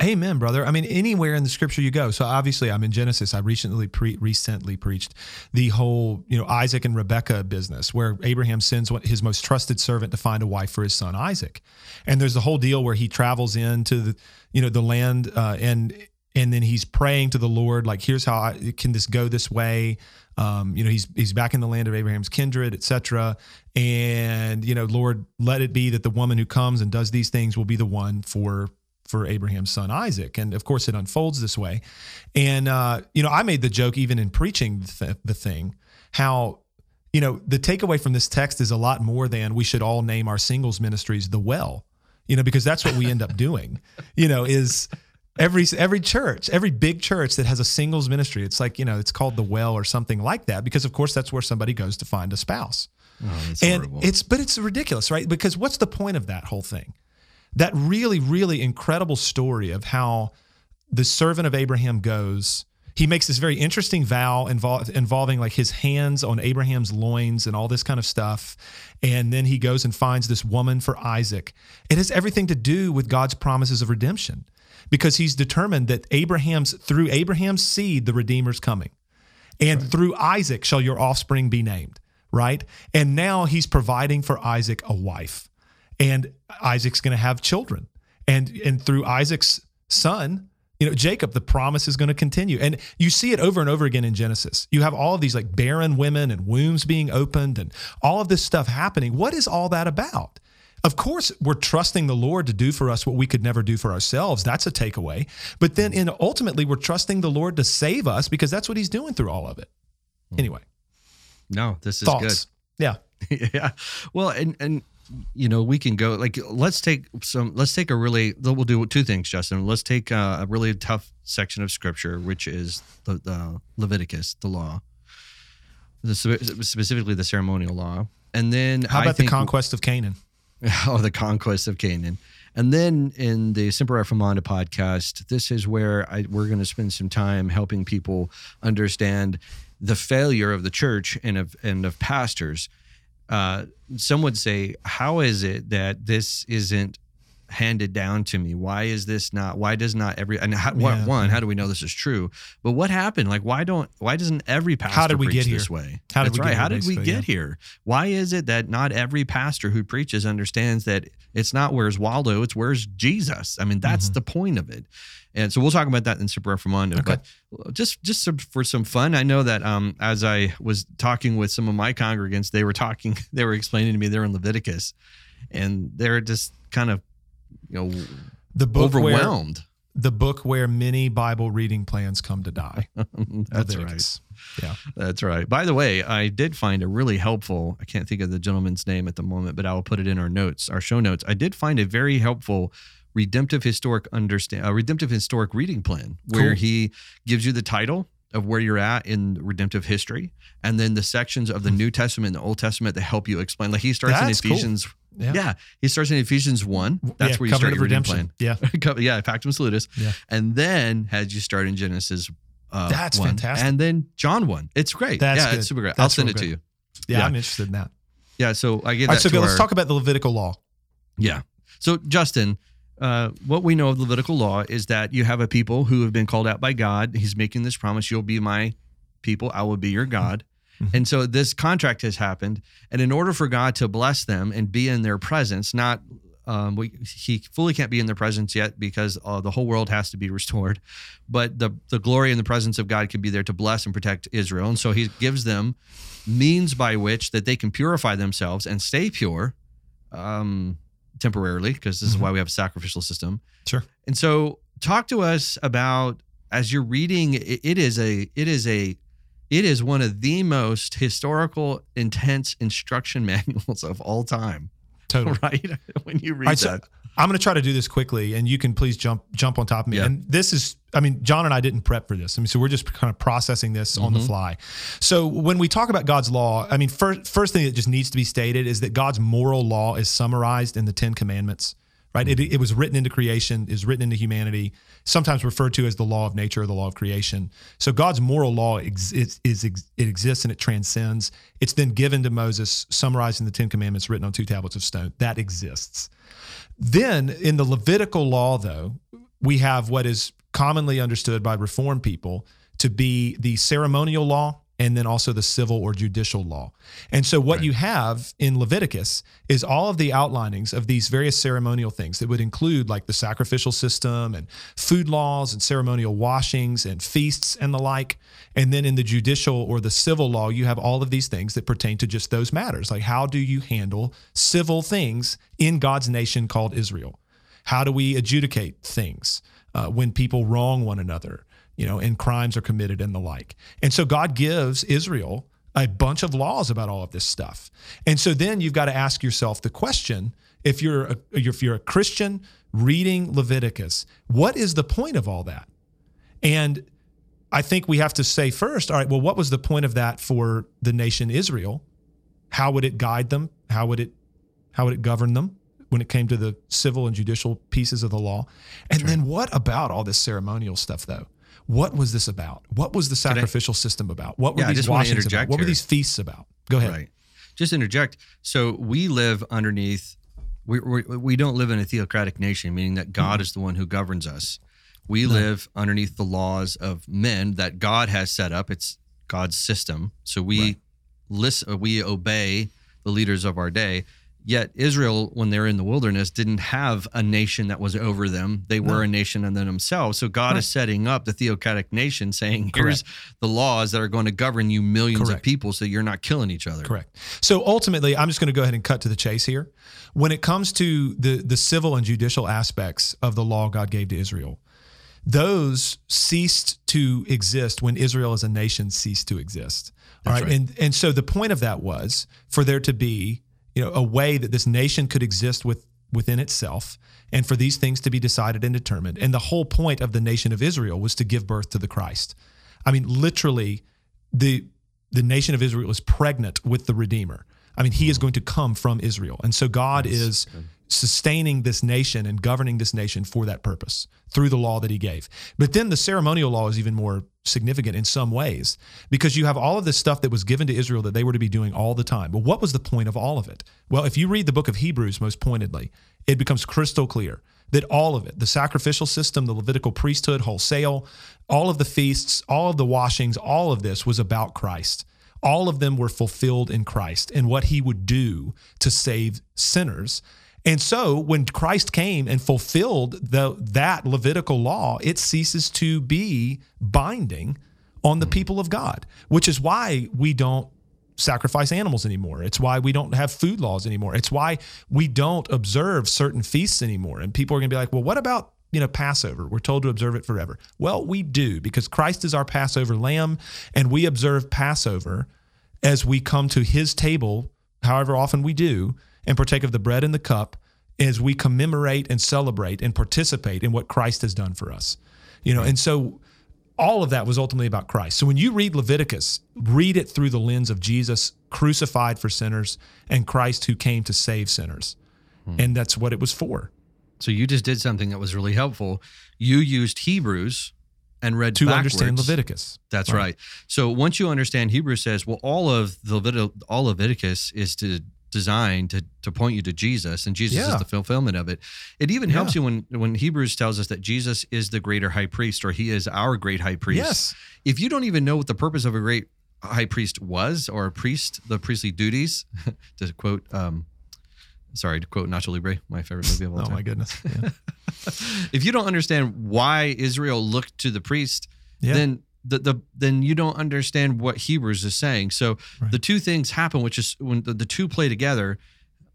Amen, brother. I mean, anywhere in the scripture you go. So obviously, I'm in Genesis. I recently pre- recently preached the whole, you know, Isaac and Rebecca business, where Abraham sends his most trusted servant to find a wife for his son Isaac, and there's the whole deal where he travels into the, you know, the land, uh, and and then he's praying to the Lord, like, here's how I, can this go this way. Um, you know, he's he's back in the land of Abraham's kindred, etc. And you know, Lord, let it be that the woman who comes and does these things will be the one for for Abraham's son Isaac. And of course, it unfolds this way. And, uh, you know, I made the joke even in preaching the, the thing, how, you know, the takeaway from this text is a lot more than we should all name our singles ministries the well, you know, because that's what we end up doing, you know, is every every church, every big church that has a singles ministry, it's like, you know, it's called the well or something like that, because of course that's where somebody goes to find a spouse. Oh, and horrible. it's but it's ridiculous, right? Because what's the point of that whole thing? That really, really incredible story of how the servant of Abraham goes. He makes this very interesting vow involve, involving like his hands on Abraham's loins and all this kind of stuff. And then he goes and finds this woman for Isaac. It has everything to do with God's promises of redemption because he's determined that Abraham's through Abraham's seed the redeemer's coming. And right. through Isaac shall your offspring be named, right? And now he's providing for Isaac a wife and Isaac's going to have children. And and through Isaac's son, you know, Jacob, the promise is going to continue. And you see it over and over again in Genesis. You have all of these like barren women and wombs being opened and all of this stuff happening. What is all that about? Of course, we're trusting the Lord to do for us what we could never do for ourselves. That's a takeaway. But then in ultimately we're trusting the Lord to save us because that's what he's doing through all of it. Hmm. Anyway. No, this is Thoughts? good. Yeah. [laughs] yeah. Well, and and you know we can go like let's take some let's take a really we'll do two things justin. Let's take a, a really tough section of scripture which is the, the leviticus the law the, specifically the ceremonial law. And then how about the conquest of canaan? [laughs] Oh the conquest of canaan. And then in the Semper Reformanda podcast, this is where I, we're going to spend some time helping people understand the failure of the church and of and of pastors uh, some would say, how is it that this isn't handed down to me? Why is this not? Why does not every? And how, yeah. one, how do we know this is true? But what happened? Like, why don't? Why doesn't every pastor how did we get here? this way? How did we right. Get how did we get yeah. here? Why is it that not every pastor who preaches understands that it's not where's Waldo, it's where's Jesus? I mean, that's mm-hmm. the point of it. And so we'll talk about that in Semper Reformanda. Okay. But just just some, for some fun, I know that um, as I was talking with some of my congregants, they were talking, [laughs] they were explaining to me they're in Leviticus, and they're just kind of, you know, the book overwhelmed. Where, the book where many Bible reading plans come to die. [laughs] That's Leviticus. right. Yeah, that's right. By the way, I did find a really helpful. I can't think of the gentleman's name at the moment, but I will put it in our notes, our show notes. I did find a very helpful redemptive historic understand a redemptive historic reading plan where cool. he gives you the title of where you're at in redemptive history and then the sections of the New Testament and the Old Testament that help you explain. Like he starts That's in Ephesians. Cool. Yeah. yeah. he starts in Ephesians one. That's yeah, where you start your redemption plan. Yeah, [laughs] yeah, Pactum Salutis. Yeah, and then has you start in Genesis. Uh, That's one. fantastic. And then John one. It's great. That's yeah, good. it's super great. That's I'll send it good. to you. Yeah, yeah, I'm interested in that. Yeah, so I get. All right, so let's talk about the Levitical law. Yeah. So Justin, uh, what we know of Levitical law is that you have a people who have been called out by God. He's making this promise: "You'll be my people; I will be your God." Mm-hmm. And so this contract has happened, and in order for God to bless them and be in their presence, not um, we, he fully can't be in their presence yet because uh, the whole world has to be restored, but the the glory and the presence of God can be there to bless and protect Israel. And so He gives them means by which that they can purify themselves and stay pure. Um, temporarily because this mm-hmm. is why we have a sacrificial system. Sure. And so talk to us about as you're reading it, it is a it is a it is one of the most historical intense instruction [laughs] manuals of all time. Totally. Right? [laughs] when you read that. I'm going to try to do this quickly, and you can please jump jump on top of me. Yeah. And this is, I mean, Jon and I didn't prep for this. I mean, so we're just kind of processing this mm-hmm. on the mm-hmm. fly. So when we talk about God's law, I mean, first first thing that just needs to be stated is that God's moral law is summarized in the Ten Commandments. Right? It, it was written into creation, is written into humanity, sometimes referred to as the law of nature or the law of creation. So God's moral law is, is, is it exists and it transcends. It's then given to Moses, summarized in the Ten Commandments, written on two tablets of stone. That exists. Then in the Levitical law, though, we have what is commonly understood by Reformed people to be the ceremonial law and then also the civil or judicial law. And so, what Right. you have in Leviticus is all of the outlinings of these various ceremonial things that would include like the sacrificial system and food laws and ceremonial washings and feasts and the like. And then in the judicial or the civil law, you have all of these things that pertain to just those matters. Like, how do you handle civil things in God's nation called Israel? How do we adjudicate things uh, when people wrong one another, you know, and crimes are committed and the like? And so God gives Israel a bunch of laws about all of this stuff. And so then you've got to ask yourself the question: if you're a, if you're a Christian reading Leviticus, what is the point of all that? And I think we have to say first, all right, well, what was the point of that for the nation Israel? How would it guide them? How would it how would it govern them when it came to the civil and judicial pieces of the law? And then what about all this ceremonial stuff though? What was this about? What was the sacrificial system about? What were Yeah, these washings about? What were these feasts about? Go ahead. Right. Just interject. So we live underneath. We we, we don't live in a theocratic nation, meaning that God Mm-hmm. is the one who governs us. We live underneath the laws of men that God has set up. It's God's system. So we Right. listen. We obey the leaders of our day. Yet Israel, when they're in the wilderness, didn't have a nation that was over them. They were No. a nation unto themselves. So God Right. is setting up the theocratic nation, saying, "Here's the laws that are going to govern you millions Correct. of people, so you're not killing each other." Correct. So ultimately, I'm just going to go ahead and cut to the chase here. When it comes to the the civil and judicial aspects of the law God gave to Israel, those ceased to exist when Israel as a nation ceased to exist. All right? right. And and so the point of that was for there to be, you know, a way that this nation could exist with within itself and for these things to be decided and determined. And the whole point of the nation of Israel was to give birth to the Christ. I mean, literally the the nation of Israel is pregnant with the Redeemer. I mean, he is mm. going to come from Israel. And so God is sustaining this nation and governing this nation for that purpose through the law that he gave. But then the ceremonial law is even more significant in some ways because you have all of this stuff that was given to Israel that they were to be doing all the time. But what was the point of all of it? Well, if you read the book of Hebrews most pointedly, it becomes crystal clear that all of it, the sacrificial system, the Levitical priesthood, wholesale, all of the feasts, all of the washings, all of this was about Christ. All of them were fulfilled in Christ and what he would do to save sinners. And so when Christ came and fulfilled the that Levitical law, it ceases to be binding on the hmm. people of God, which is why we don't sacrifice animals anymore. It's why we don't have food laws anymore. It's why we don't observe certain feasts anymore. And people are going to be like, "Well, what about you know, Passover. We're told to observe it forever. Well, we do because Christ is our Passover lamb, and we observe Passover as we come to his table, however often we do, and partake of the bread and the cup as we commemorate and celebrate and participate in what Christ has done for us. You know, and so all of that was ultimately about Christ. So when you read Leviticus, read it through the lens of Jesus crucified for sinners and Christ who came to save sinners. Hmm. And that's what it was for. So you just did something that was really helpful. You used Hebrews and read To backwards. understand Leviticus. That's Right. right. So once you understand Hebrews says, well, all of the Levit- all Leviticus is to designed to to point you to Jesus, and Jesus Yeah. is the fulfillment of it. It even helps you when when Hebrews tells us that Jesus is the greater high priest, or he is our great high priest. Yes. If you don't even know what the purpose of a great high priest was, or a priest, the priestly duties, [laughs] to quote, um, sorry, to quote Nacho Libre, my favorite movie of all [laughs] Oh time my goodness. [laughs] Yeah. if you don't understand why Israel looked to the priest, Yeah. then the, the then you don't understand what Hebrews is saying. So Right. the two things happen, which is when the, the two play together.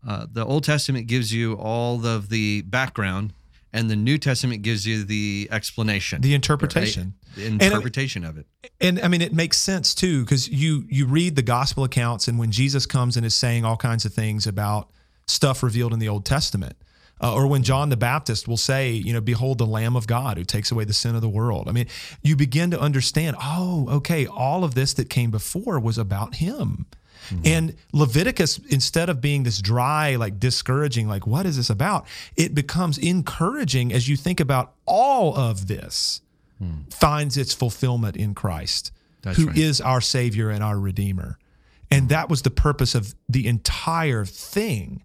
Uh, the Old Testament gives you all of the background, and the New Testament gives you the explanation, the interpretation. the interpretation of it. and I mean it makes sense too because you you read the gospel accounts and when Jesus comes and is saying all kinds of things about stuff revealed in the Old Testament uh, or when John the Baptist will say you know behold the lamb of God who takes away the sin of the world I mean you begin to understand oh okay all of this that came before was about him mm-hmm. and Leviticus, instead of being this dry, like discouraging, like, what is this about? It becomes encouraging as you think about all of this hmm. finds its fulfillment in Christ, That's who right. is our Savior and our Redeemer. And hmm. that was the purpose of the entire thing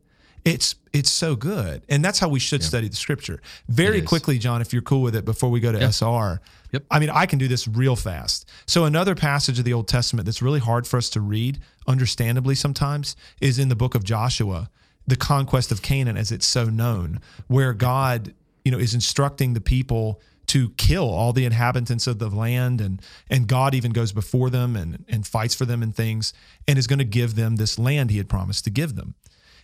It's it's so good, and that's how we should study the scripture. Very quickly, Jon, if you're cool with it, before we go to SR. Yep. I mean, I can do this real fast. So another passage of the Old Testament that's really hard for us to read, understandably sometimes, is in the book of Joshua, the conquest of Canaan, as it's so known, where God, you know, is instructing the people to kill all the inhabitants of the land and and God even goes before them and and fights for them and things and is going to give them this land he had promised to give them.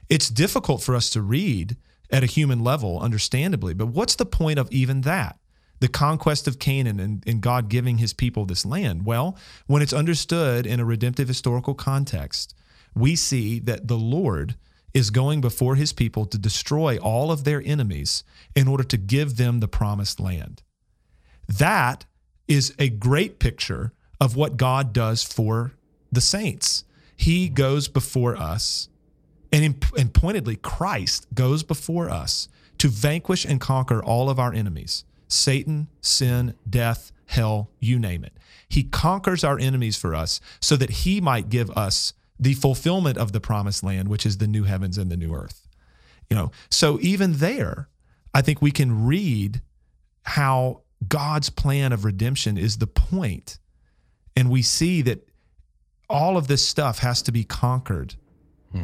It's difficult for us to read at a human level, understandably, but what's the point of even that? The conquest of Canaan and, and God giving his people this land. Well, when it's understood in a redemptive historical context, we see that the Lord is going before his people to destroy all of their enemies in order to give them the promised land. That is a great picture of what God does for the saints. He goes before us, and, and pointedly, Christ goes before us to vanquish and conquer all of our enemies Satan, sin, death, hell, you name it. He conquers our enemies for us so that he might give us the fulfillment of the promised land, which is the new heavens and the new earth. You know, so even there, I think we can read how God's plan of redemption is the. And we see that all of this stuff has to be conquered.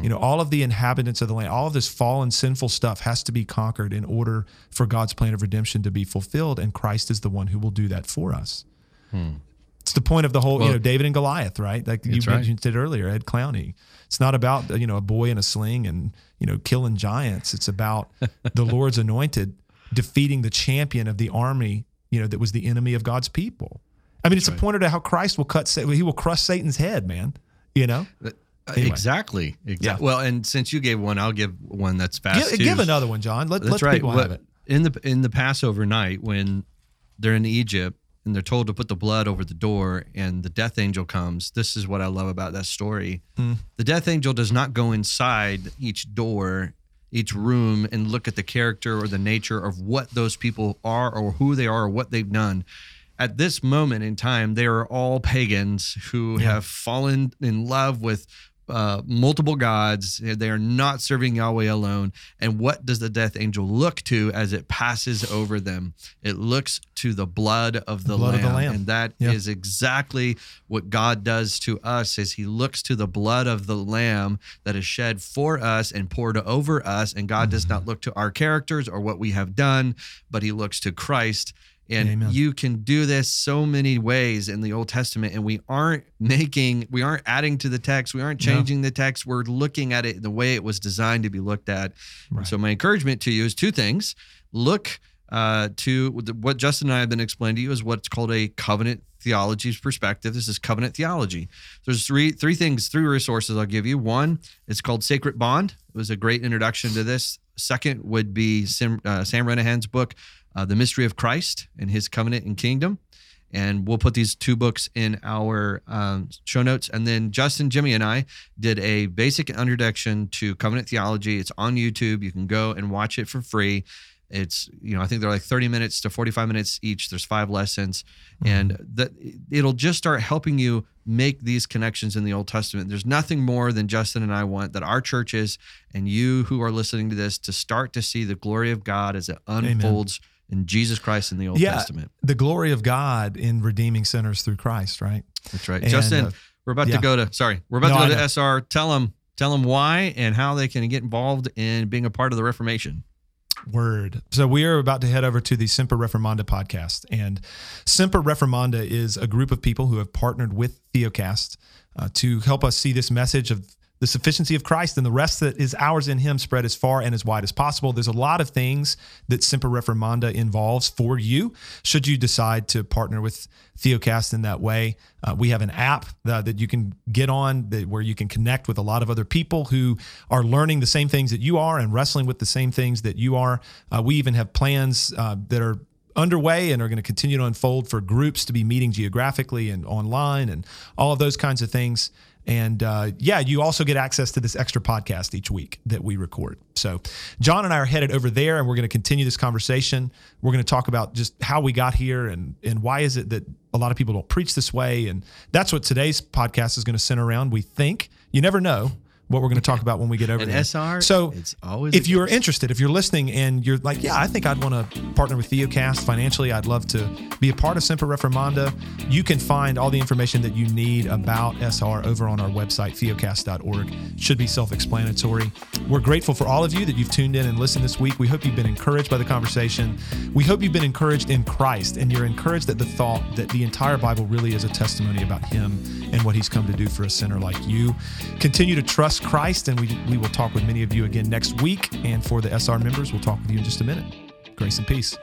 You know, all of the inhabitants of the land, all of this fallen, sinful stuff has to be conquered in order for God's plan of redemption to be fulfilled. And Christ is the one who will do that for us. Hmm. It's the point of the whole, you know, David and Goliath, right? Like you That's right. mentioned it earlier, Ed Clowney. It's not about, you know, a boy in a sling and, you know, killing giants. It's about [laughs] the Lord's anointed defeating the champion of the army, you know, that was the enemy of God's people. I mean, it's a pointer to how Christ will cut, he will crush Satan's head, man. You know? Uh, Anyway. Exactly. Exactly. Yeah. Well, and since you gave one, I'll give one that's fast. Give, give another one, Jon. Let, That's let right. people What- have it. In the in the Passover night when they're in Egypt and they're told to put the blood over the door and the death angel comes. This is what I love about that story. Hmm. The death angel does not go inside each door, each room and look at the character or the nature of what those people are or who they are or what they've done. At this moment in time, they are all pagans who Yeah. have fallen in love with uh, multiple gods. They are not serving Yahweh alone. And what does the death angel look to as it passes over them? It looks to the blood of the, blood of lamb, the Lamb. and that is exactly what God does to us. Is He looks to the blood of the lamb that is shed for us and poured over us. And God does Mm-hmm. not look to our characters or what we have done, but He looks to Christ. And Amen. you can do this so many ways in the Old Testament, and we aren't making, we aren't adding to the text, we aren't No. changing the text. We're looking at it the way it was designed to be looked at. Right. So my encouragement to you is two things: look uh, to what Justin and I have been explaining to you is what's called a covenant theology perspective. This is covenant theology. There's three three things, three resources I'll give you. One, it's called Sacred Bond. It was a great introduction to this. Second would be Sam, uh, Sam Renihan's book, uh, The Mystery of Christ and His Covenant and Kingdom. And we'll put these two books in our um, show notes. And then Justin, Jimmy, and I did a basic introduction to covenant theology. It's on YouTube. You can go and watch it for free. It's, you know, I think they're like 30 minutes to 45 minutes each. There's five lessons. And that it'll just start helping you make these connections in the Old Testament. There's nothing more than Justin and I want that our churches and you who are listening to this to start to see the glory of God as it unfolds in Jesus Christ in the Old Yeah. Testament. The glory of God in redeeming sinners through Christ, right? That's right. And, Justin, uh, we're about yeah. to go to sorry, we're about No, to go to. SR. Tell them tell them why and how they can get involved in being a part of the Reformation. Word. So we are about to head over to the Semper Reformanda podcast, and Semper Reformanda is a group of people who have partnered with Theocast uh, to help us see this message of the sufficiency of Christ and the rest that is ours in Him spread as far and as wide as possible. There's a lot of things that Semper Reformanda involves for you. Should you decide to partner with Theocast in that way, uh, we have an app that, that you can get on that, where you can connect with a lot of other people who are learning the same things that you are and wrestling with the same things that you are. Uh, we even have plans uh, that are underway and are going to continue to unfold for groups to be meeting geographically and online and all of those kinds of things. And uh, yeah, you also get access to this extra podcast each week that we record. So, Jon and I are headed over there, and we're going to continue this conversation. We're going to talk about just how we got here and and why is it that a lot of people don't preach this way. And that's what today's podcast is going to center around. We think you never know what we're going to talk about when we get over And there. SR, So it's always if you're interested, if you're listening and you're like, yeah, I think I'd want to partner with Theocast financially, I'd love to be a part of Semper Reformanda. You can find all the information that you need about SR over on our website, theocast.org. Should be self-explanatory. We're grateful for all of you that you've tuned in and listened this week. We hope you've been encouraged by the conversation. We hope you've been encouraged in Christ, and you're encouraged at the thought that the entire Bible really is a testimony about Him and what He's come to do for a sinner like you. Continue to trust Christ. And we, we will talk with many of you again next week. And for the SR members, we'll talk with you in just a minute. Grace and peace.